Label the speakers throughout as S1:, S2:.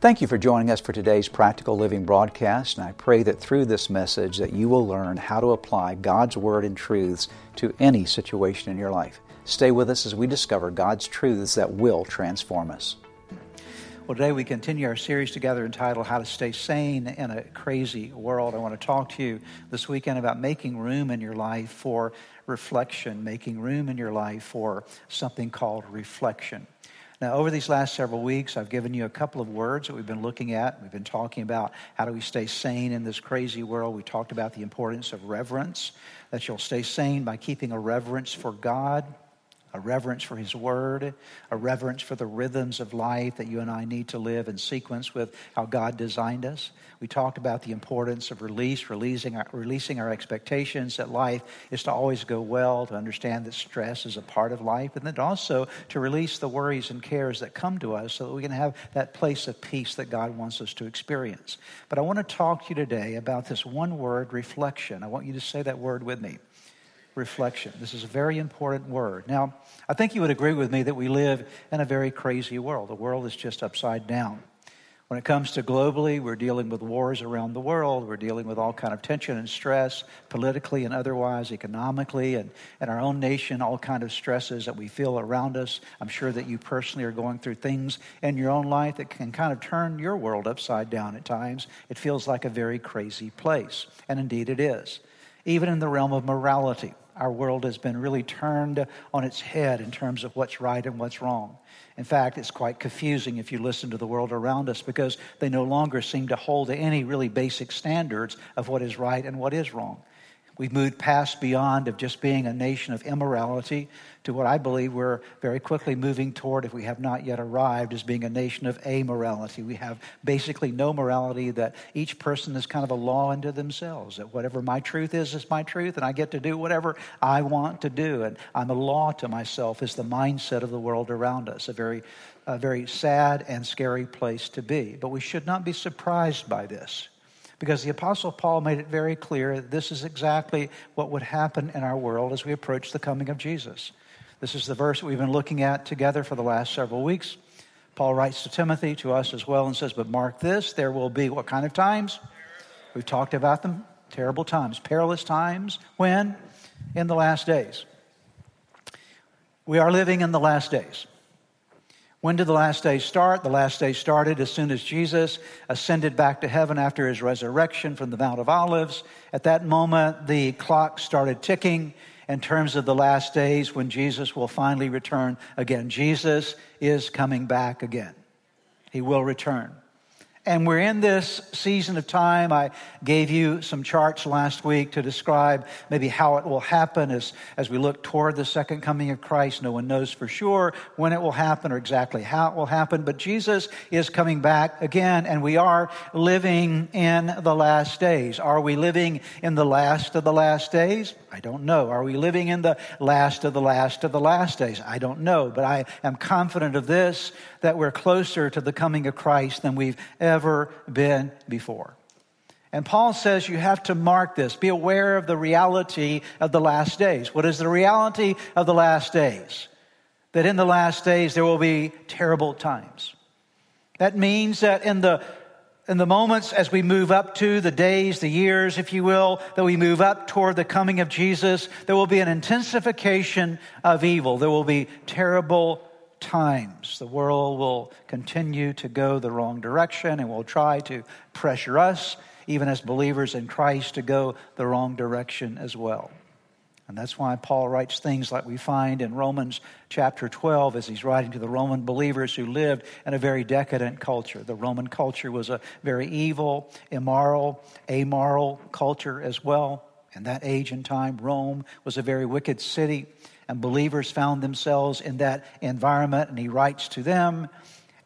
S1: Thank you for joining us for today's Practical Living broadcast, and I pray that through this message that you will learn how to apply God's Word and truths to any situation in your life. Stay with us as we discover God's truths that will transform us.
S2: Well, today we continue our series together entitled How to Stay Sane in a Crazy World. I want to talk to you this weekend about making room in your life for reflection, making room in your life for something called reflection. Now, over these last several weeks, I've given you a couple of words that we've been looking at. We've been talking about how do we stay sane in this crazy world. We talked about the importance of reverence, that you'll stay sane by keeping a reverence for God a reverence for His Word, a reverence for the rhythms of life that you and I need to live in sequence with how God designed us. We talked about the importance of release, releasing our, releasing our expectations that life is to always go well, to understand that stress is a part of life, and then also to release the worries and cares that come to us so that we can have that place of peace that God wants us to experience. But I want to talk to you today about this one word, reflection. I want you to say that word with me reflection. This is a very important word. Now, I think you would agree with me that we live in a very crazy world. The world is just upside down. When it comes to globally, we're dealing with wars around the world. We're dealing with all kind of tension and stress, politically and otherwise, economically, and in our own nation, all kind of stresses that we feel around us. I'm sure that you personally are going through things in your own life that can kind of turn your world upside down at times. It feels like a very crazy place, and indeed it is. Even in the realm of morality, our world has been really turned on its head in terms of what's right and what's wrong. In fact, it's quite confusing if you listen to the world around us because they no longer seem to hold any really basic standards of what is right and what is wrong. We've moved past beyond of just being a nation of immorality to what I believe we're very quickly moving toward, if we have not yet arrived, as being a nation of amorality. We have basically no morality, that each person is kind of a law unto themselves, that whatever my truth is, is my truth, and I get to do whatever I want to do. And I'm a law to myself, is the mindset of the world around us. A very, a very sad and scary place to be. But we should not be surprised by this because the Apostle Paul made it very clear this is exactly what would happen in our world as we approach the coming of Jesus. This is the verse we've been looking at together for the last several weeks. Paul writes to Timothy, to us as well, and says, But mark this, there will be what kind of times? We've talked about them. Terrible times, perilous times. When? In the last days. We are living in the last days. When did the last days start? The last days started as soon as Jesus ascended back to heaven after his resurrection from the Mount of Olives. At that moment, the clock started ticking in terms of the last days when Jesus will finally return again. Jesus is coming back again. He will return. And we're in this season of time. I gave you some charts last week to describe maybe how it will happen as, as we look toward the second coming of Christ. No one knows for sure when it will happen or exactly how it will happen, but Jesus is coming back again, and we are living in the last days. Are we living in the last of the last days? I don't know. Are we living in the last of the last of the last days? I don't know, but I am confident of this that we're closer to the coming of Christ than we've ever been before. And Paul says you have to mark this. Be aware of the reality of the last days. What is the reality of the last days? That in the last days there will be terrible times. That means that in the in the moments as we move up to the days, the years, if you will, that we move up toward the coming of Jesus, there will be an intensification of evil. There will be terrible times. The world will continue to go the wrong direction and will try to pressure us, even as believers in Christ, to go the wrong direction as well. And that's why Paul writes things like we find in Romans chapter 12 as he's writing to the Roman believers who lived in a very decadent culture. The Roman culture was a very evil, immoral, amoral culture as well. In that age and time, Rome was a very wicked city and believers found themselves in that environment. And he writes to them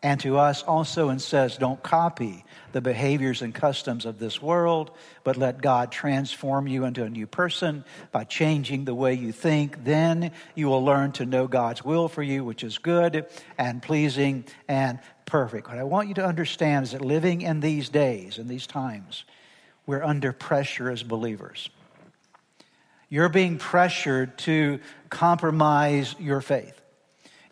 S2: and to us also and says, Don't copy the behaviors and customs of this world, but let God transform you into a new person by changing the way you think. Then you will learn to know God's will for you, which is good and pleasing and perfect. What I want you to understand is that living in these days, in these times, we're under pressure as believers. You're being pressured to compromise your faith.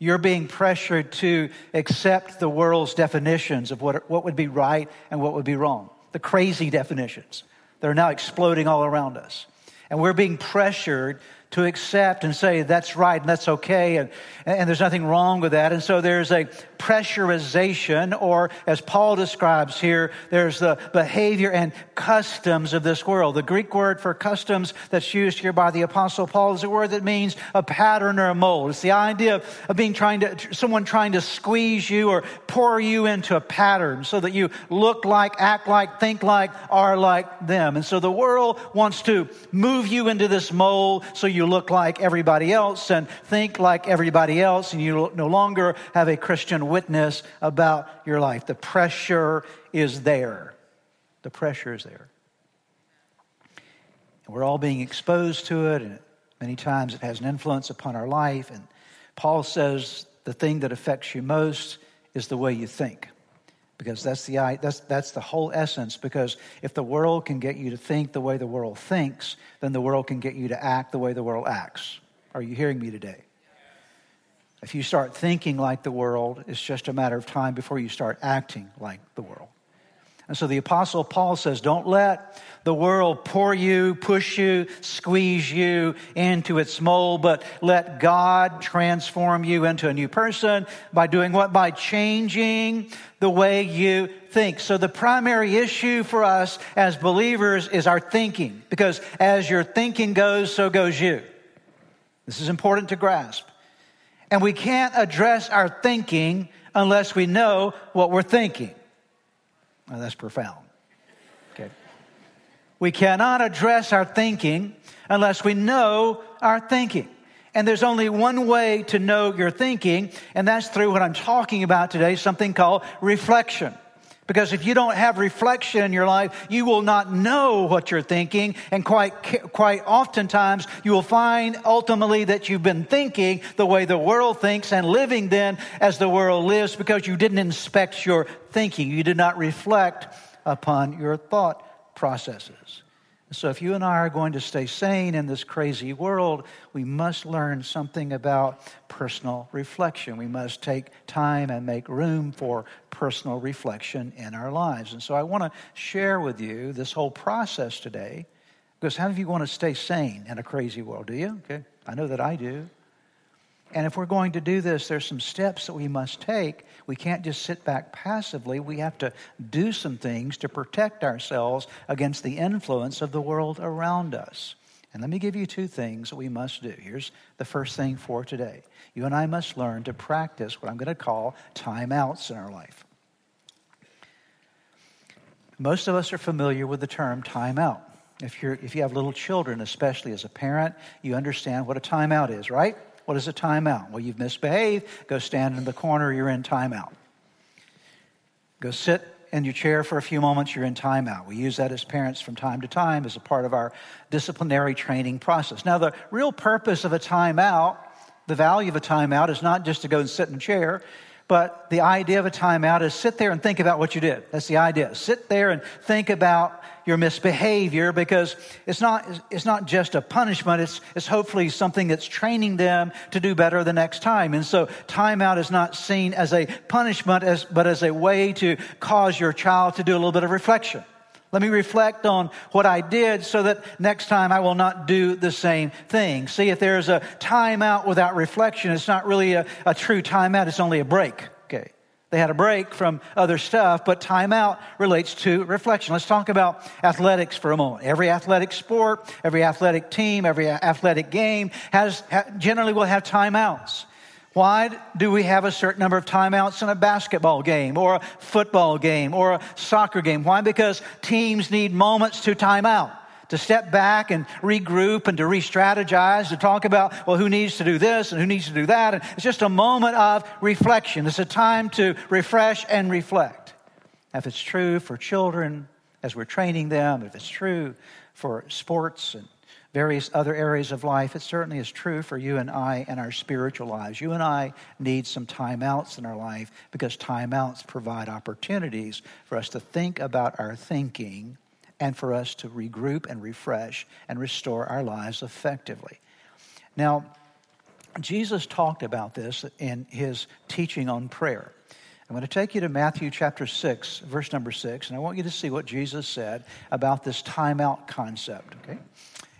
S2: You're being pressured to accept the world's definitions of what, what would be right and what would be wrong, the crazy definitions that are now exploding all around us. And we're being pressured to accept and say that's right and that's okay and, and there's nothing wrong with that. And so there's a pressurization, or as Paul describes here, there's the behavior and customs of this world. The Greek word for customs that's used here by the Apostle Paul is a word that means a pattern or a mold. It's the idea of, being trying to, someone trying to squeeze you or pour you into a pattern so that you look like, act like, think like, are like them. And so the world wants to move you into this mold so you look like everybody else and think like everybody else, and you no longer have a Christian witness about your life. The pressure is there. The pressure is there. And we're all being exposed to it, and many times it has an influence upon our life. And Paul says the thing that affects you most is the way you think. Because that's the, that's, that's the whole essence. Because if the world can get you to think the way the world thinks, then the world can get you to act the way the world acts. Are you hearing me today? If you start thinking like the world, it's just a matter of time before you start acting like the world. And so the Apostle Paul says, Don't let the world pour you, push you, squeeze you into its mold, but let God transform you into a new person by doing what? By changing the way you think. So the primary issue for us as believers is our thinking, because as your thinking goes, so goes you. This is important to grasp. And we can't address our thinking unless we know what we're thinking. Well, that's profound. Okay. We cannot address our thinking unless we know our thinking. And there's only one way to know your thinking, and that's through what I'm talking about today, something called reflection. Because if you don't have reflection in your life, you will not know what you're thinking. And quite, quite oftentimes, you will find ultimately that you've been thinking the way the world thinks and living then as the world lives because you didn't inspect your thinking. You did not reflect upon your thought processes. So, if you and I are going to stay sane in this crazy world, we must learn something about personal reflection. We must take time and make room for personal reflection in our lives. And so, I want to share with you this whole process today because how many of you want to stay sane in a crazy world? Do you? Okay. I know that I do. And if we're going to do this, there's some steps that we must take. We can't just sit back passively. We have to do some things to protect ourselves against the influence of the world around us. And let me give you two things that we must do. Here's the first thing for today. You and I must learn to practice what I'm going to call timeouts in our life. Most of us are familiar with the term timeout. If, you're, if you have little children, especially as a parent, you understand what a timeout is, right? What is a timeout? Well, you've misbehaved. Go stand in the corner. You're in timeout. Go sit in your chair for a few moments. You're in timeout. We use that as parents from time to time as a part of our disciplinary training process. Now, the real purpose of a timeout, the value of a timeout, is not just to go and sit in a chair. But the idea of a timeout is sit there and think about what you did. That's the idea. Sit there and think about your misbehavior because it's not, it's not just a punishment, it's, it's hopefully something that's training them to do better the next time. And so timeout is not seen as a punishment, as, but as a way to cause your child to do a little bit of reflection. Let me reflect on what I did so that next time I will not do the same thing. See, if there's a timeout without reflection, it's not really a, a true timeout, it's only a break. Okay. They had a break from other stuff, but timeout relates to reflection. Let's talk about athletics for a moment. Every athletic sport, every athletic team, every athletic game has generally will have timeouts. Why do we have a certain number of timeouts in a basketball game or a football game or a soccer game? Why? Because teams need moments to time out to step back and regroup and to re strategize, to talk about, well, who needs to do this and who needs to do that. And it's just a moment of reflection. It's a time to refresh and reflect. If it's true for children as we're training them, if it's true for sports and various other areas of life, it certainly is true for you and I and our spiritual lives. You and I need some timeouts in our life because timeouts provide opportunities for us to think about our thinking and for us to regroup and refresh and restore our lives effectively. Now, Jesus talked about this in his teaching on prayer. I'm going to take you to Matthew chapter 6, verse number 6, and I want you to see what Jesus said about this timeout concept, okay?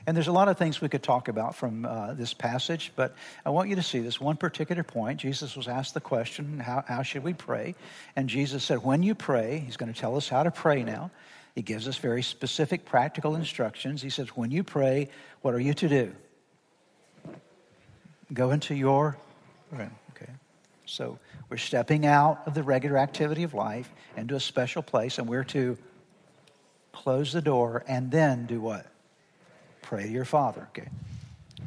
S2: And there's a lot of things we could talk about from uh, this passage, but I want you to see this one particular point. Jesus was asked the question, how, how should we pray? And Jesus said, When you pray, He's going to tell us how to pray now. He gives us very specific practical instructions. He says, When you pray, what are you to do? Go into your room, okay? So we're stepping out of the regular activity of life into a special place, and we're to close the door and then do what? Pray to your Father, okay?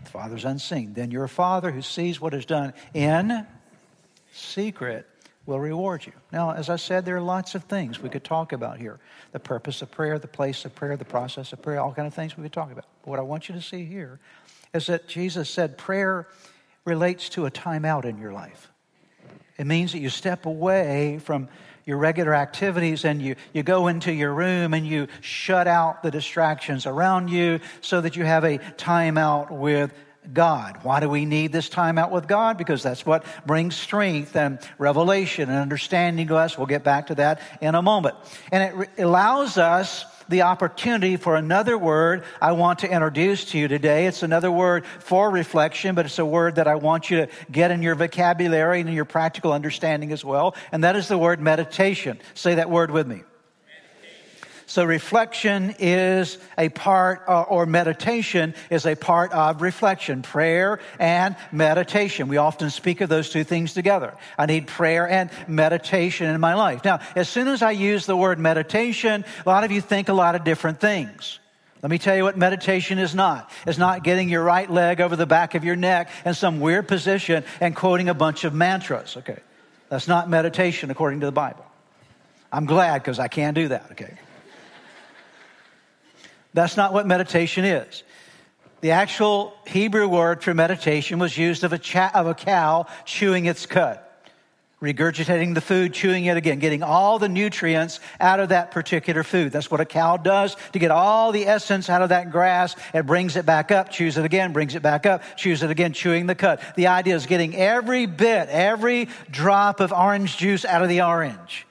S2: The Father's unseen. Then your Father who sees what is done in secret will reward you. Now, as I said, there are lots of things we could talk about here the purpose of prayer, the place of prayer, the process of prayer, all kind of things we could talk about. But what I want you to see here is that Jesus said prayer relates to a timeout in your life. It means that you step away from your regular activities and you, you go into your room and you shut out the distractions around you so that you have a time out with God. Why do we need this time out with God? Because that's what brings strength and revelation and understanding to us. We'll get back to that in a moment. And it re- allows us the opportunity for another word I want to introduce to you today. It's another word for reflection, but it's a word that I want you to get in your vocabulary and in your practical understanding as well. And that is the word meditation. Say that word with me. So reflection is a part, uh, or meditation is a part of reflection, prayer and meditation. We often speak of those two things together. I need prayer and meditation in my life. Now, as soon as I use the word meditation, a lot of you think a lot of different things. Let me tell you what meditation is not. It's not getting your right leg over the back of your neck in some weird position and quoting a bunch of mantras. Okay. That's not meditation according to the Bible. I'm glad because I can't do that. Okay. That's not what meditation is. The actual Hebrew word for meditation was used of a, cha- of a cow chewing its cud, regurgitating the food, chewing it again, getting all the nutrients out of that particular food. That's what a cow does to get all the essence out of that grass. It brings it back up, chews it again, brings it back up, chews it again, chewing the cud. The idea is getting every bit, every drop of orange juice out of the orange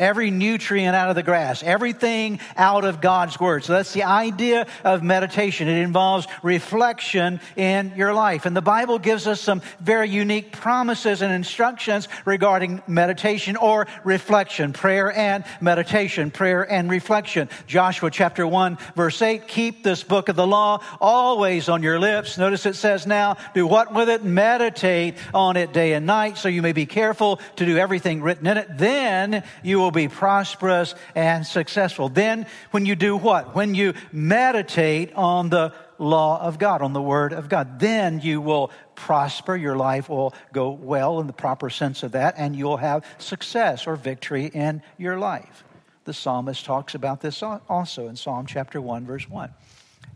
S2: every nutrient out of the grass, everything out of God's Word. So that's the idea of meditation. It involves reflection in your life. And the Bible gives us some very unique promises and instructions regarding meditation or reflection, prayer and meditation, prayer and reflection. Joshua chapter 1, verse 8 keep this book of the law always on your lips. Notice it says now, do what with it? Meditate on it day and night so you may be careful to do everything written in it. Then you will will be prosperous and successful. Then, when you do what? When you meditate on the law of God, on the Word of God, then you will prosper. Your life will go well in the proper sense of that, and you'll have success or victory in your life. The psalmist talks about this also in Psalm chapter 1, verse 1,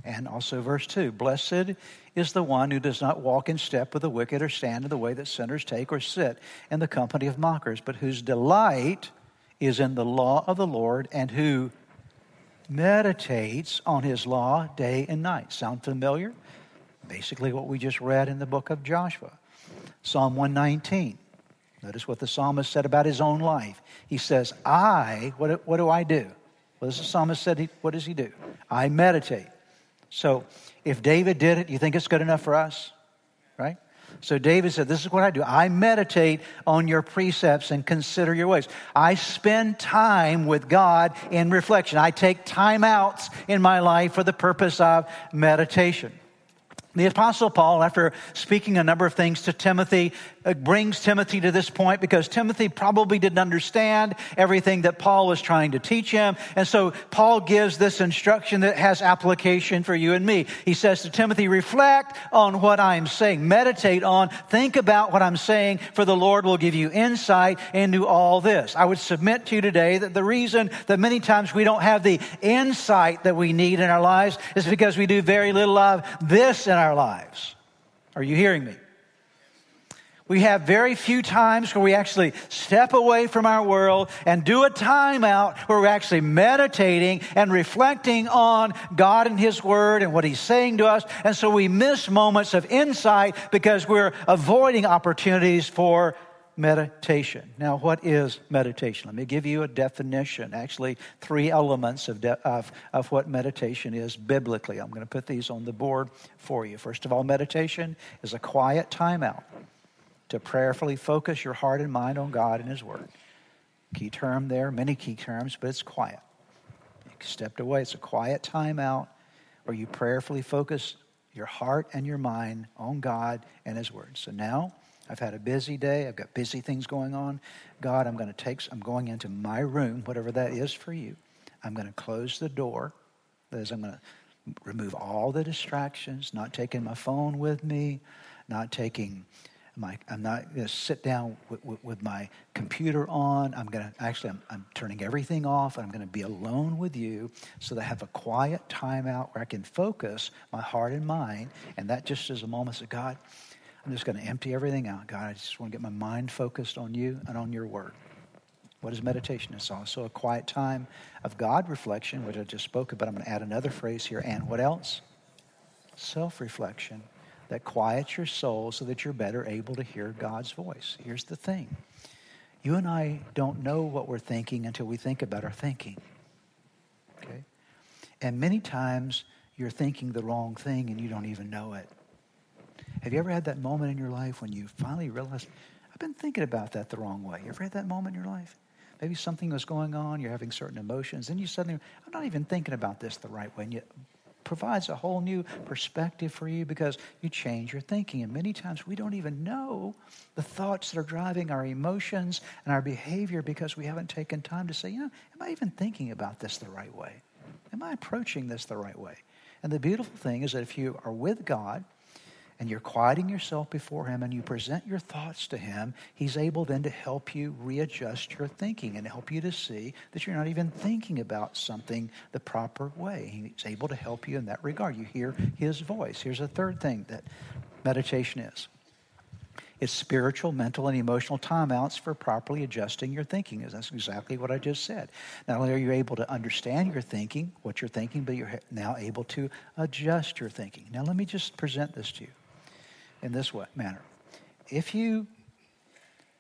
S2: and also verse 2. Blessed is the one who does not walk in step with the wicked or stand in the way that sinners take or sit in the company of mockers, but whose delight is in the law of the Lord and who meditates on his law day and night. Sound familiar? Basically, what we just read in the book of Joshua. Psalm 119. Notice what the psalmist said about his own life. He says, I, what, what do I do? Well, does the psalmist said? What does he do? I meditate. So if David did it, you think it's good enough for us? So David said, This is what I do. I meditate on your precepts and consider your ways. I spend time with God in reflection. I take time outs in my life for the purpose of meditation. The Apostle Paul, after speaking a number of things to Timothy, brings Timothy to this point because Timothy probably didn't understand everything that Paul was trying to teach him. And so Paul gives this instruction that has application for you and me. He says to Timothy, reflect on what I'm saying, meditate on, think about what I'm saying, for the Lord will give you insight into all this. I would submit to you today that the reason that many times we don't have the insight that we need in our lives is because we do very little of this in our our lives. Are you hearing me? We have very few times where we actually step away from our world and do a timeout where we're actually meditating and reflecting on God and His Word and what He's saying to us. And so we miss moments of insight because we're avoiding opportunities for meditation. Now, what is meditation? Let me give you a definition, actually, three elements of, de- of, of what meditation is biblically. I'm going to put these on the board for you. First of all, meditation is a quiet timeout to prayerfully focus your heart and mind on God and His Word. Key term there, many key terms, but it's quiet. You stepped away. It's a quiet time out where you prayerfully focus your heart and your mind on God and His Word. So now I've had a busy day. I've got busy things going on. God, I'm going to take, I'm going into my room, whatever that is for you. I'm going to close the door. That is, I'm going to remove all the distractions, not taking my phone with me, not taking I'm not going to sit down with, with, with, my computer on. I'm going to actually, I'm, I'm turning everything off. I'm going to be alone with you so that I have a quiet time out where I can focus my heart and mind. And that just is a moment of God, I'm just going to empty everything out. God, I just want to get my mind focused on you and on your word. What is meditation? It's also a quiet time of God reflection, which I just spoke about. But I'm going to add another phrase here. And what else? Self reflection that quiets your soul so that you're better able to hear God's voice. Here's the thing you and I don't know what we're thinking until we think about our thinking. Okay? And many times you're thinking the wrong thing and you don't even know it. Have you ever had that moment in your life when you finally realized, I've been thinking about that the wrong way? You ever had that moment in your life? Maybe something was going on, you're having certain emotions, and you suddenly, I'm not even thinking about this the right way. And you provides a whole new perspective for you because you change your thinking. And many times we don't even know the thoughts that are driving our emotions and our behavior because we haven't taken time to say, you know, am I even thinking about this the right way? Am I approaching this the right way? And the beautiful thing is that if you are with God, and you're quieting yourself before Him and you present your thoughts to Him, He's able then to help you readjust your thinking and help you to see that you're not even thinking about something the proper way. He's able to help you in that regard. You hear His voice. Here's a third thing that meditation is it's spiritual, mental, and emotional timeouts for properly adjusting your thinking. That's exactly what I just said. Not only are you able to understand your thinking, what you're thinking, but you're now able to adjust your thinking. Now, let me just present this to you in this way, manner. If you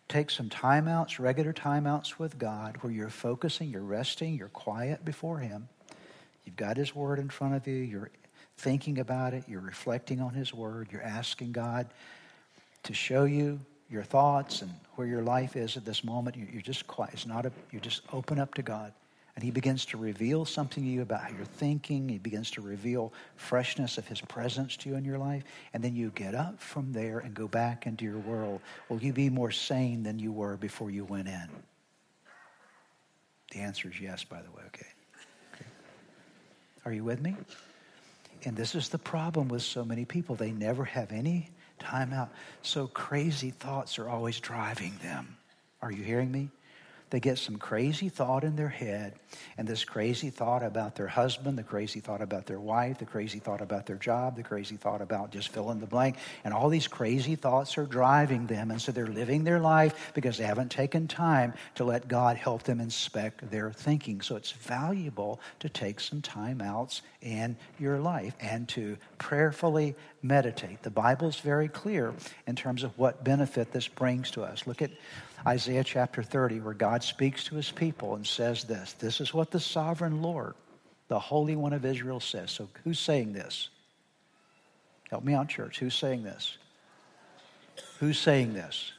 S2: take some timeouts, regular timeouts with God, where you're focusing, you're resting, you're quiet before Him, you've got His Word in front of you, you're thinking about it, you're reflecting on His Word, you're asking God to show you your thoughts and where your life is at this moment. You're just quiet. It's not a, you just open up to God. And he begins to reveal something to you about how you're thinking. He begins to reveal freshness of his presence to you in your life. And then you get up from there and go back into your world. Will you be more sane than you were before you went in? The answer is yes, by the way, okay? okay. Are you with me? And this is the problem with so many people. They never have any time out. So crazy thoughts are always driving them. Are you hearing me? They get some crazy thought in their head, and this crazy thought about their husband, the crazy thought about their wife, the crazy thought about their job, the crazy thought about just fill in the blank, and all these crazy thoughts are driving them, and so they're living their life because they haven't taken time to let God help them inspect their thinking. So it's valuable to take some time outs in your life and to prayerfully meditate. The Bible's very clear in terms of what benefit this brings to us. Look at Isaiah chapter 30, where God speaks to his people and says this This is what the sovereign Lord, the Holy One of Israel, says. So who's saying this? Help me out, church. Who's saying this? Who's saying this?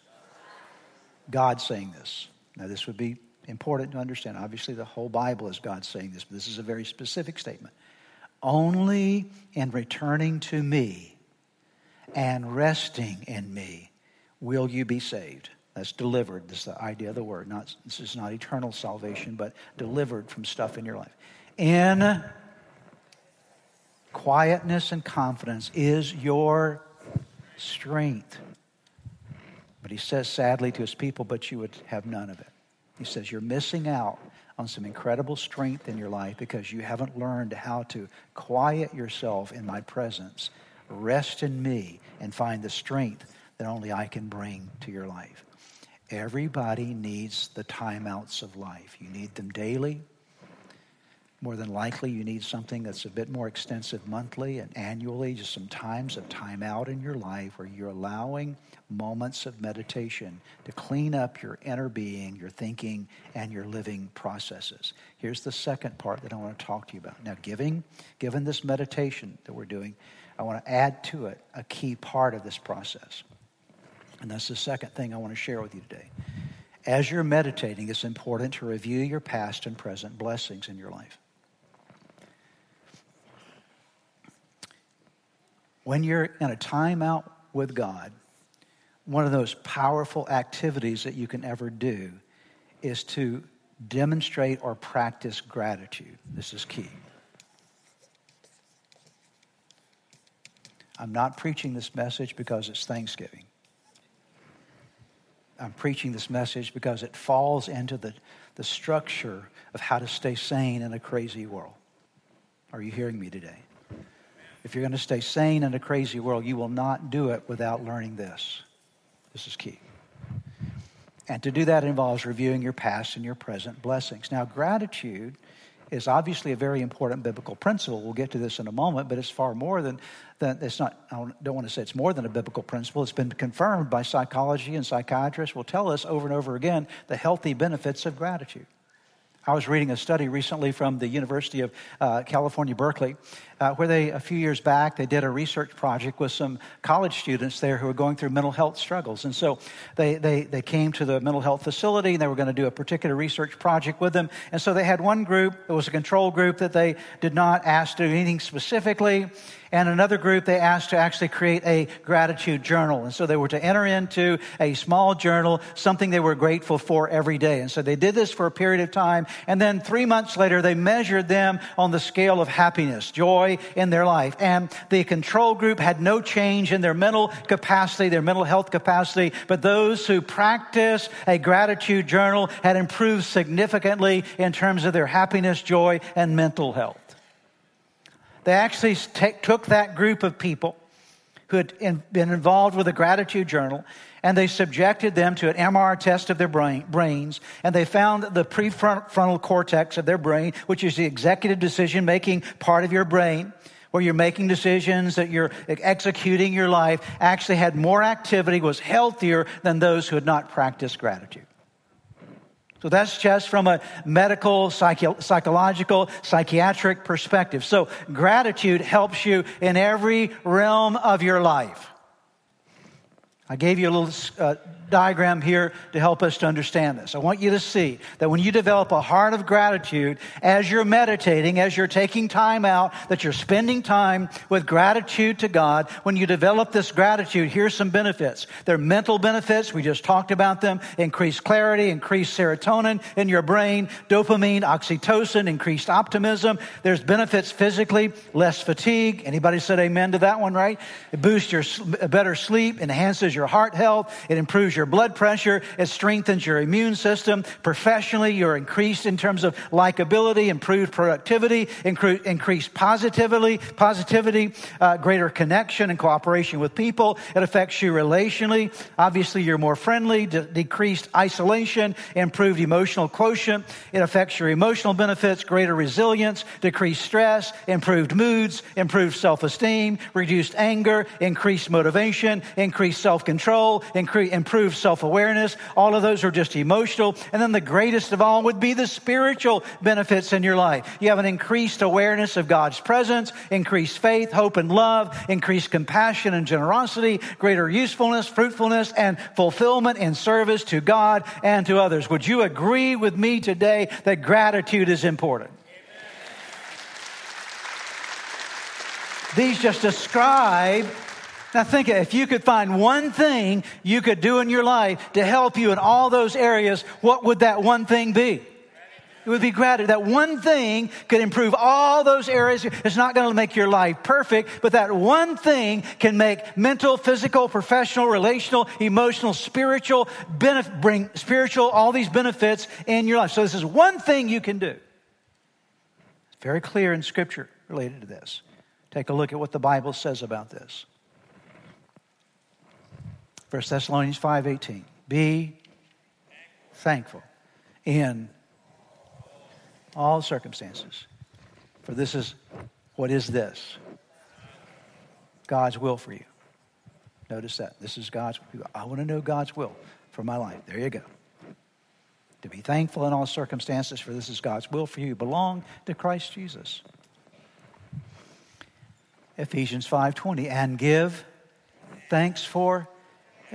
S2: God saying this. Now, this would be important to understand. Obviously, the whole Bible is God saying this, but this is a very specific statement. Only in returning to me and resting in me will you be saved. That's delivered. This is the idea of the word. Not, this is not eternal salvation, but delivered from stuff in your life. In quietness and confidence is your strength. But he says sadly to his people, but you would have none of it. He says, You're missing out on some incredible strength in your life because you haven't learned how to quiet yourself in my presence, rest in me, and find the strength that only I can bring to your life. Everybody needs the timeouts of life. You need them daily. More than likely, you need something that's a bit more extensive monthly and annually, just some times of time out in your life where you're allowing moments of meditation to clean up your inner being, your thinking, and your living processes. Here's the second part that I want to talk to you about. Now, giving, given this meditation that we're doing, I want to add to it a key part of this process. And that's the second thing I want to share with you today. As you're meditating, it's important to review your past and present blessings in your life. When you're in a timeout with God, one of those powerful activities that you can ever do is to demonstrate or practice gratitude. This is key. I'm not preaching this message because it's Thanksgiving. I'm preaching this message because it falls into the, the structure of how to stay sane in a crazy world. Are you hearing me today? If you're going to stay sane in a crazy world, you will not do it without learning this. This is key. And to do that involves reviewing your past and your present blessings. Now, gratitude is obviously a very important biblical principle. We'll get to this in a moment, but it's far more than, than it's not, I don't want to say it's more than a biblical principle. It's been confirmed by psychology and psychiatrists will tell us over and over again the healthy benefits of gratitude. I was reading a study recently from the University of uh, California, Berkeley, uh, where they, a few years back, they did a research project with some college students there who were going through mental health struggles. And so they, they, they came to the mental health facility and they were going to do a particular research project with them. And so they had one group, it was a control group that they did not ask to do anything specifically and another group they asked to actually create a gratitude journal. And so they were to enter into a small journal, something they were grateful for every day. And so they did this for a period of time. And then three months later, they measured them on the scale of happiness, joy in their life. And the control group had no change in their mental capacity, their mental health capacity, but those who practiced a gratitude journal had improved significantly in terms of their happiness, joy, and mental health. They actually t- took that group of people who had in, been involved with a gratitude journal and they subjected them to an MR test of their brain, brains, and they found the prefrontal cortex of their brain, which is the executive decision making part of your brain, where you're making decisions, that you're executing your life, actually had more activity, was healthier than those who had not practiced gratitude. So that's just from a medical, psycho- psychological, psychiatric perspective. So gratitude helps you in every realm of your life. I gave you a little uh, diagram here to help us to understand this. I want you to see that when you develop a heart of gratitude, as you're meditating, as you're taking time out, that you're spending time with gratitude to God, when you develop this gratitude, here's some benefits. They're mental benefits. We just talked about them. Increased clarity, increased serotonin in your brain, dopamine, oxytocin, increased optimism. There's benefits physically, less fatigue. Anybody said amen to that one, right? It boosts your better sleep, enhances your heart health. It improves your blood pressure. It strengthens your immune system. Professionally, you're increased in terms of likability, improved productivity, incre- increased positivity, positivity, uh, greater connection and cooperation with people. It affects you relationally. Obviously, you're more friendly, de- decreased isolation, improved emotional quotient. It affects your emotional benefits, greater resilience, decreased stress, improved moods, improved self-esteem, reduced anger, increased motivation, increased self-control, incre- improved improved self awareness. All of those are just emotional. And then the greatest of all would be the spiritual benefits in your life. You have an increased awareness of God's presence, increased faith, hope, and love, increased compassion and generosity, greater usefulness, fruitfulness, and fulfillment in service to God and to others. Would you agree with me today that gratitude is important? These just describe now think if you could find one thing you could do in your life to help you in all those areas, what would that one thing be? It would be gratitude. That one thing could improve all those areas. It's not going to make your life perfect, but that one thing can make mental, physical, professional, relational, emotional, spiritual, benefit, bring spiritual, all these benefits in your life. So this is one thing you can do. It's very clear in scripture related to this. Take a look at what the Bible says about this. 1 Thessalonians 5:18. Be thankful in all circumstances. For this is what is this? God's will for you. Notice that. This is God's will. I want to know God's will for my life. There you go. To be thankful in all circumstances, for this is God's will for you. Belong to Christ Jesus. Ephesians 5:20 and give thanks for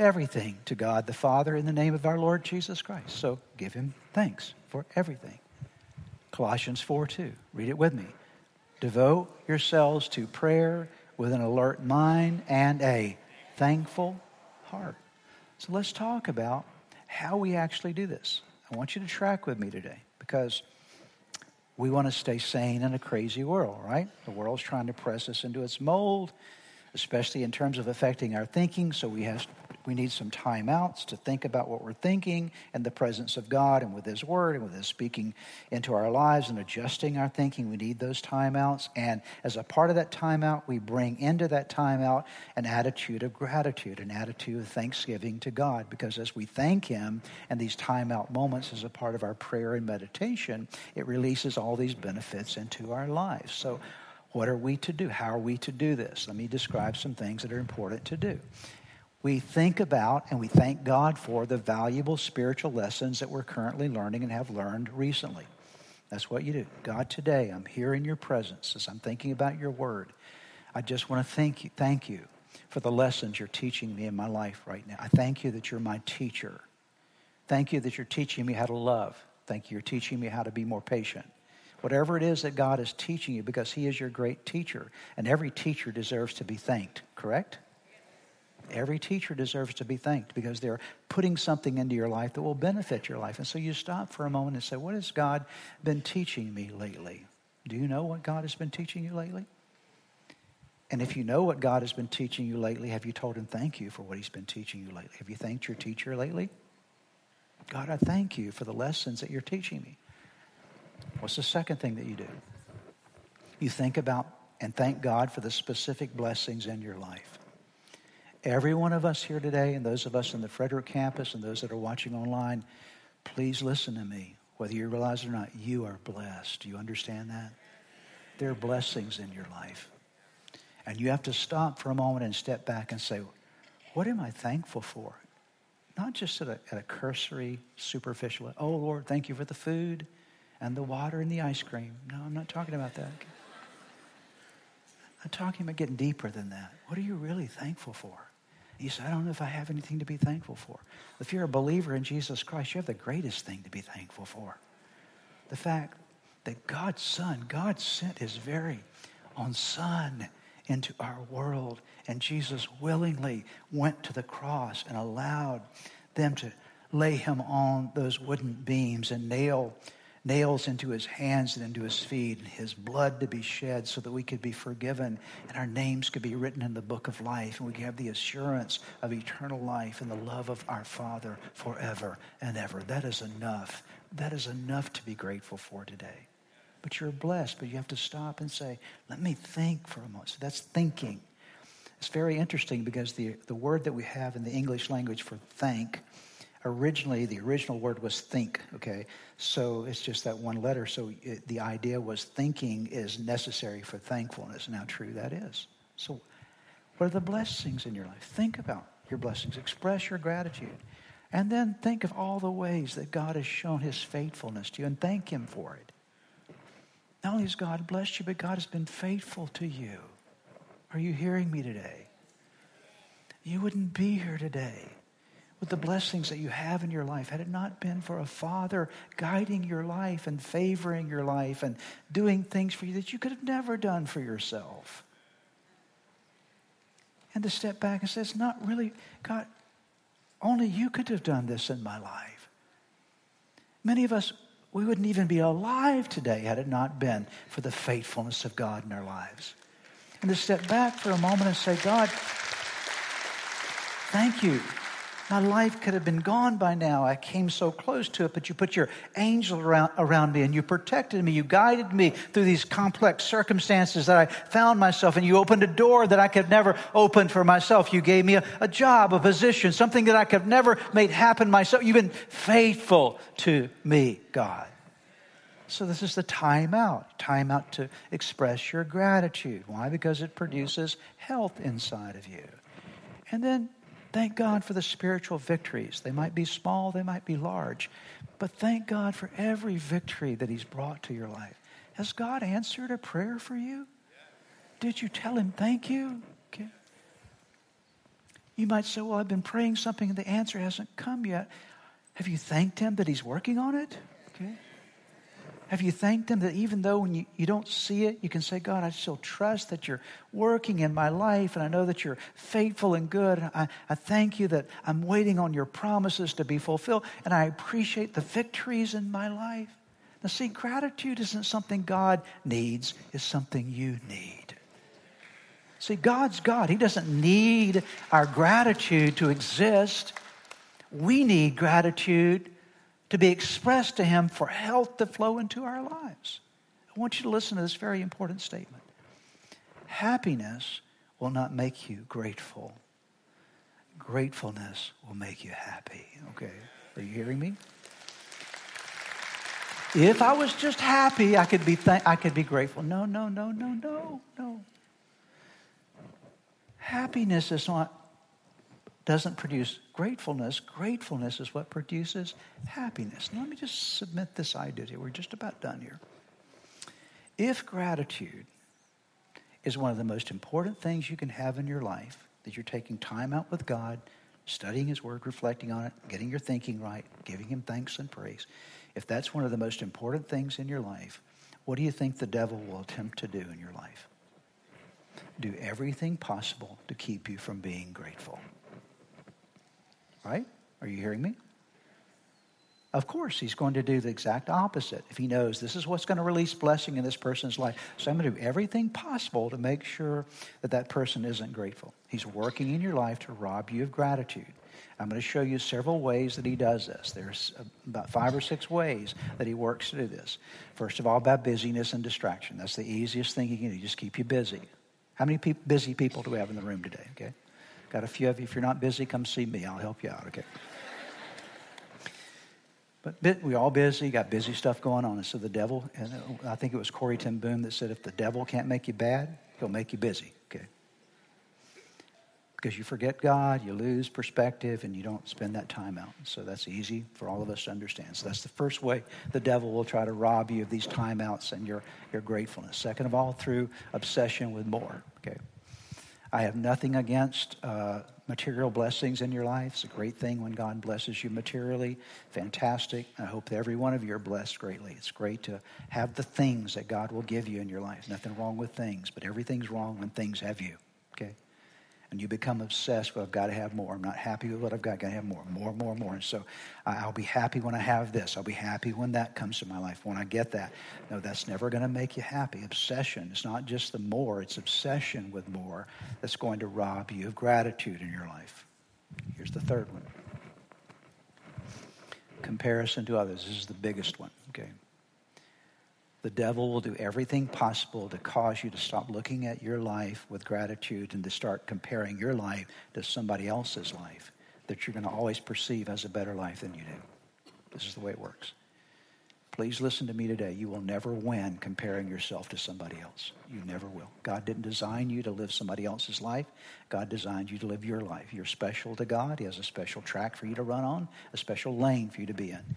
S2: everything to God the Father in the name of our Lord Jesus Christ. So give him thanks for everything. Colossians 4 2. Read it with me. Devote yourselves to prayer with an alert mind and a thankful heart. So let's talk about how we actually do this. I want you to track with me today because we want to stay sane in a crazy world, right? The world's trying to press us into its mold, especially in terms of affecting our thinking. So we have we need some timeouts to think about what we're thinking and the presence of God and with His Word and with His speaking into our lives and adjusting our thinking. We need those timeouts. And as a part of that timeout, we bring into that timeout an attitude of gratitude, an attitude of thanksgiving to God. Because as we thank Him and these timeout moments as a part of our prayer and meditation, it releases all these benefits into our lives. So, what are we to do? How are we to do this? Let me describe some things that are important to do we think about and we thank God for the valuable spiritual lessons that we're currently learning and have learned recently. That's what you do. God, today I'm here in your presence as I'm thinking about your word. I just want to thank you, thank you for the lessons you're teaching me in my life right now. I thank you that you're my teacher. Thank you that you're teaching me how to love. Thank you you're teaching me how to be more patient. Whatever it is that God is teaching you, because He is your great teacher, and every teacher deserves to be thanked, correct? Every teacher deserves to be thanked because they're putting something into your life that will benefit your life. And so you stop for a moment and say, What has God been teaching me lately? Do you know what God has been teaching you lately? And if you know what God has been teaching you lately, have you told him thank you for what he's been teaching you lately? Have you thanked your teacher lately? God, I thank you for the lessons that you're teaching me. What's the second thing that you do? You think about and thank God for the specific blessings in your life. Every one of us here today, and those of us in the Frederick campus and those that are watching online, please listen to me. Whether you realize it or not, you are blessed. Do you understand that? There are blessings in your life. And you have to stop for a moment and step back and say, What am I thankful for? Not just at a, at a cursory, superficial, oh Lord, thank you for the food and the water and the ice cream. No, I'm not talking about that. I'm talking about getting deeper than that. What are you really thankful for? You say, I don't know if I have anything to be thankful for. If you're a believer in Jesus Christ, you have the greatest thing to be thankful for. The fact that God's Son, God sent His very own Son into our world, and Jesus willingly went to the cross and allowed them to lay him on those wooden beams and nail nails into his hands and into his feet, and his blood to be shed so that we could be forgiven and our names could be written in the book of life, and we could have the assurance of eternal life and the love of our Father forever and ever. That is enough. That is enough to be grateful for today. But you're blessed, but you have to stop and say, let me think for a moment. So that's thinking. It's very interesting because the, the word that we have in the English language for thank originally the original word was think okay? So it's just that one letter. So it, the idea was thinking is necessary for thankfulness. And how true that is. So what are the blessings in your life? Think about your blessings. Express your gratitude. And then think of all the ways that god has shown his faithfulness to you and thank him for it. Not only has god blessed you but god has been faithful to you. Are you hearing me today? You wouldn't be here today with the blessings that you have in your life, had it not been for a father guiding your life and favoring your life and doing things for you that you could have never done for yourself. And to step back and say, it's not really, God, only you could have done this in my life. Many of us, we wouldn't even be alive today had it not been for the faithfulness of God in our lives. And to step back for a moment and say, God, thank you My life could have been gone by now. I came so close to it, but you put your angel around, around me and you protected me. You guided me through these complex circumstances that I found myself, and you opened a door that I could never open for myself. You gave me a, a job, a position, something that I could never made happen myself. You've been faithful to me, God. So, this is the time out. Time out to express your gratitude. Why? Because it produces health inside of you. And then Thank God for the spiritual victories. They might be small, they might be large, but thank God for every victory that He's brought to your life. Has God answered a prayer for you? Did you tell Him thank you? Okay. You might say, Well, I've been praying something and the answer hasn't come yet. Have you thanked Him that He's working on it? Okay. Have you thanked Him that even though when you, you don't see it, you can say, God, I still trust that you're working in my life and I know that you're faithful and good. I, I thank you that I'm waiting on your promises to be fulfilled and I appreciate the victories in my life. Now, see, gratitude isn't something God needs, it's something you need. See, God's God. He doesn't need our gratitude to exist. We need gratitude to be expressed to Him for health to flow into our lives. I want you to listen to this very important statement. Happiness will not make you grateful. Gratefulness will make you happy. Okay? Are you hearing me? If I was just happy, I could be th- I could be grateful. No, no, no, no, no, no. Happiness is not doesn't produce gratefulness. Gratefulness is what produces happiness. Now, let me just submit this idea to you. We're just about done here. If gratitude is one of the most important things you can have in your life, that you're taking time out with God, studying His Word, reflecting on it, getting your thinking right, giving Him thanks and praise, if that's one of the most important things in your life, what do you think the devil will attempt to do in your life? Do everything possible to keep you from being grateful. Right? Are you hearing me? Of course, he's going to do the exact opposite if he knows this is what's going to release blessing in this person's life. So I'm going to do everything possible to make sure that that person isn't grateful. He's working in your life to rob you of gratitude. I'm going to show you several ways that he does this. There's about five or six ways that he works to do this. First of all, by busyness and distraction. That's the easiest thing he can do, just keep you busy. How many pe- busy people do we have in the room today? Okay. Got a few of you. If you're not busy, come see me. I'll help you out, okay? But we're all busy, got busy stuff going on. And so the devil, and uh, I think it was Corrie ten Boom that said, if the devil can't make you bad, he'll make you busy, okay? Because you forget God, you lose perspective, and you don't spend that time out. So that's easy for all of us to understand. So that's the first way the devil will try to rob you of these timeouts and your, your gratefulness. Second of all, through obsession with more, okay? I have nothing against uh, material blessings in your life. It's a great thing when God blesses you materially. Fantastic. I hope that every one of you are blessed greatly. It's great to have the things that God will give you in your life. Nothing wrong with things, but everything's wrong when things have you. And you become obsessed with, I've got to have more. I'm not happy with what I've got, I've got to have more, more, more, more. And so I'll be happy when I have this. I'll be happy when that comes to my life, when I get that. No, that's never going to make you happy. Obsession It's not just the more, it's obsession with more that's going to rob you of gratitude in your life. Here's the third one comparison to others. This is the biggest one, okay? The devil will do everything possible to cause you to stop looking at your life with gratitude and to start comparing your life to somebody else's life that you're going to always perceive as a better life than you do. This is the way it works. Please listen to me today. You will never win comparing yourself to somebody else. You never will. God didn't design you to live somebody else's life. God designed you to live your life. You're special to God. He has a special track for you to run on, a special lane for you to be in.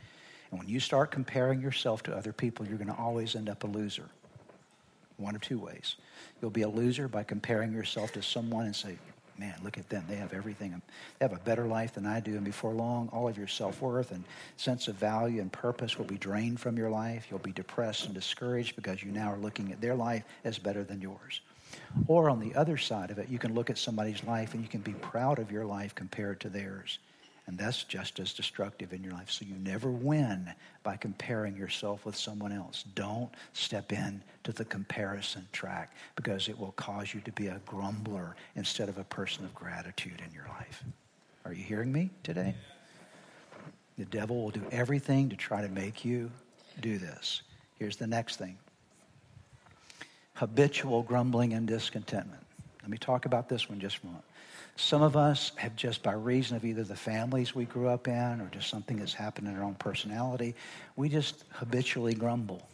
S2: And when you start comparing yourself to other people, you're going to always end up a loser. One of two ways. You'll be a loser by comparing yourself to someone and say, man, look at them. They have everything. They have a better life than I do. And before long, all of your self worth and sense of value and purpose will be drained from your life. You'll be depressed and discouraged because you now are looking at their life as better than yours. Or on the other side of it, you can look at somebody's life and you can be proud of your life compared to theirs. And that's just as destructive in your life. So you never win by comparing yourself with someone else. Don't step in to the comparison track because it will cause you to be a grumbler instead of a person of gratitude in your life. Are you hearing me today? The devil will do everything to try to make you do this. Here's the next thing habitual grumbling and discontentment. Let me talk about this one just for a moment. Some of us have just by reason of either the families we grew up in or just something that's happened in our own personality, we just habitually grumble.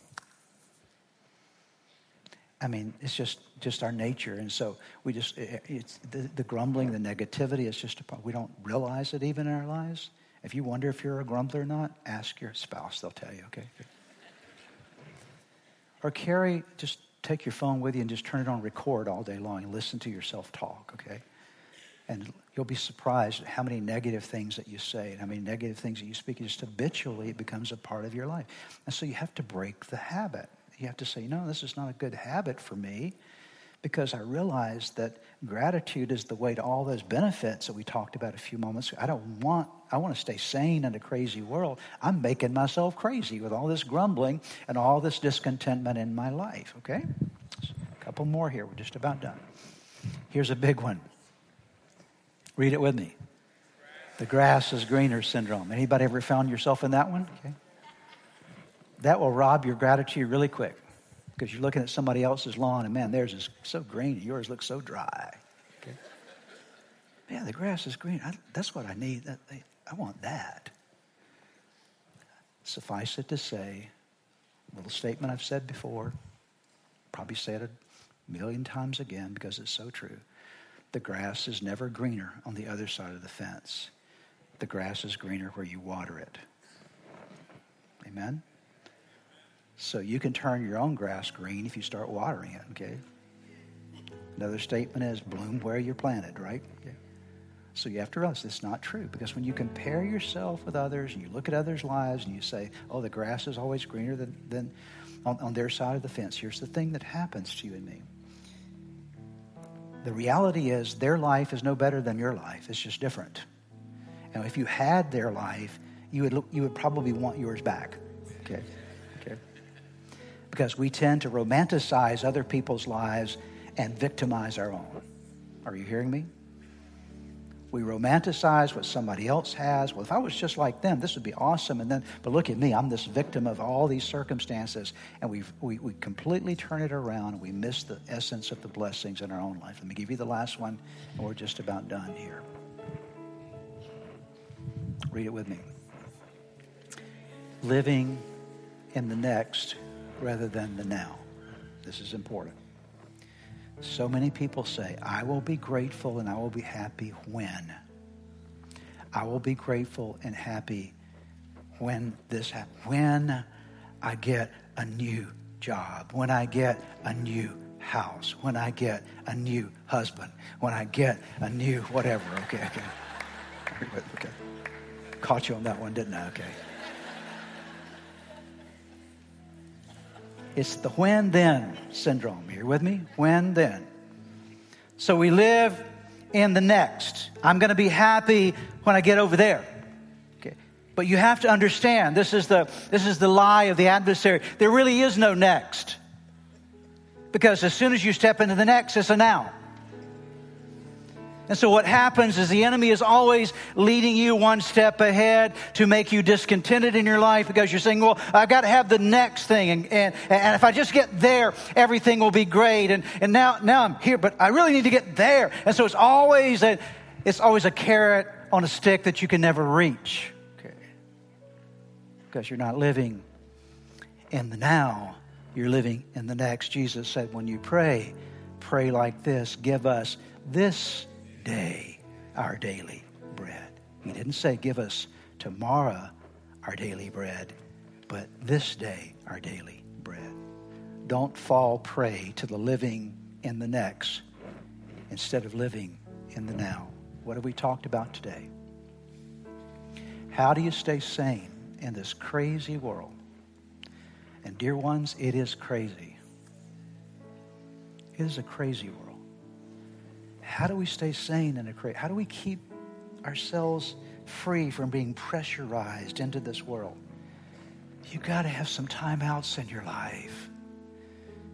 S2: I mean, it's just just our nature, and so we just it's the, the grumbling, the negativity. It's just a, part we don't realize it even in our lives. If you wonder if you're a grumbler or not, ask your spouse; they'll tell you. Okay. Or carry just take your phone with you and just turn it on record all day long and listen to yourself talk. Okay. And you'll be surprised at how many negative things that you say and how many negative things that you speak. Just habitually, it becomes a part of your life. And so you have to break the habit. You have to say, no, this is not a good habit for me because I realize that gratitude is the way to all those benefits that we talked about a few moments ago. I don't want, I want to stay sane in a crazy world. I'm making myself crazy with all this grumbling and all this discontentment in my life, okay? A couple more here. We're just about done. Here's a big one. Read it with me. The grass is greener syndrome. Anybody ever found yourself in that one? Okay that will rob your gratitude really quick because you're looking at somebody else's lawn and man, theirs is so green and yours looks so dry. Okay? Man, the grass is green. I, that's what I need. That, I want that. Suffice it to say, a little statement I've said before, probably said it a million times again because it's so true. The grass is never greener on the other side of the fence. The grass is greener where you water it. Amen? So you can turn your own grass green if you start watering it, okay? Another statement is bloom where you're planted, right? So you have to realize it's not true because when you compare yourself with others and you look at others' lives and you say, oh, the grass is always greener than, than on, on their side of the fence, here's the thing that happens to you and me. The reality is their life is no better than your life. It's just different. And if you had their life, you would, you would probably want yours back. Okay because we tend to romanticize other people's lives and victimize our own. Are you hearing me? We romanticize what somebody else has. Well, if I was just like them, this would be awesome. And then, but look at me, I'm this victim of all these circumstances. And we we, we completely turn it around and we miss the essence of the blessings in our own life. Let me give you the last one, and we're just about done here. Read it with me. Living in the next rather than the now. This is important. So many people say, I will be grateful and I will be happy when. I will be grateful and happy when this happens. When I get a new job, when I get a new house, when I get a new husband, when I get a new whatever. Okay, okay. Okay. Caught you on that one, didn't I? Okay. It's the when then syndrome. Here with me? When then. So we live in the next. I'm going to be happy when I get over there. Okay. But you have to understand this is the this is the lie of the adversary. There really is no next. Because as soon as you step into the next, it's a now. And so what happens is the enemy is always leading you one step ahead to make you discontented in your life because you're saying, well, I've got to have the next thing. And, and, and if I just get there, everything will be great. And, and now, now I'm here, but I really need to get there. And so it's always a, it's always a carrot on a stick that you can never reach. Okay. Because you're not living in the now. You're living in the next. Jesus said, when you pray, pray like this. Give us this day our daily bread. He didn't say, Give us tomorrow our daily bread, but this day our daily bread. Don't fall prey to the living in the next instead of living in the now. What have we talked about today? How do you stay sane in this crazy world? And, dear ones, it is crazy. It is a crazy world. How do we stay sane in a crazy? How do we keep ourselves free from being pressurized into this world? You got to have some timeouts in your life.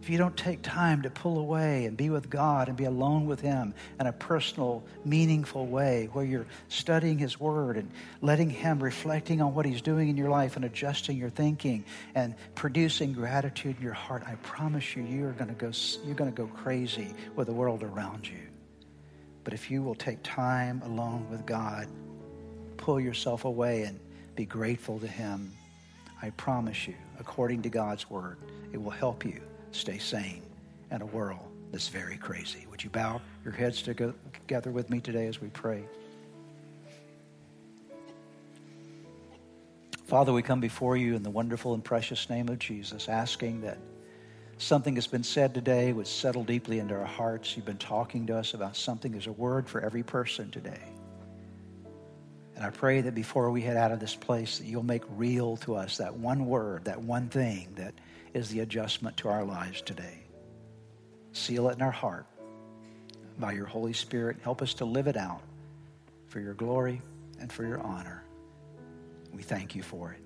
S2: if you don't take time to pull away and be with God and be alone with Him in a personal, meaningful way where you're studying His Word and letting Him reflecting on what He's doing in your life and adjusting your thinking and producing gratitude in your heart, I promise you, you are going to go, you're going to go crazy with the world around you. But if you will take time alone with God, pull yourself away and be grateful to Him, I promise you, according to God's Word, it will help you stay sane in a world that's very crazy. Would you bow your heads together with me today as we pray? Father, we come before you in the wonderful and precious name of Jesus, asking that something has been said today would settle deeply into our hearts. You've been talking to us about something. There's a word for every person today. And I pray that before we head out of this place, that you'll make real to us that one word, that one thing that is the adjustment to our lives today. Seal it in our heart by your Holy Spirit. Help us to live it out for your glory and for your honor. We thank you for it.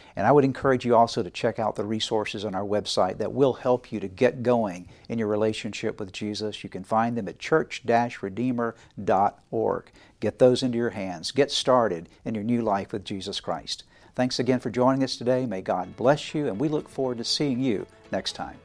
S1: And I would encourage you also to check out the resources on our website that will help you to get going in your relationship with Jesus. You can find them at church-redeemer.org. Get those into your hands. Get started in your new life with Jesus Christ. Thanks again for joining us today. May God bless you, and we look forward to seeing you next time.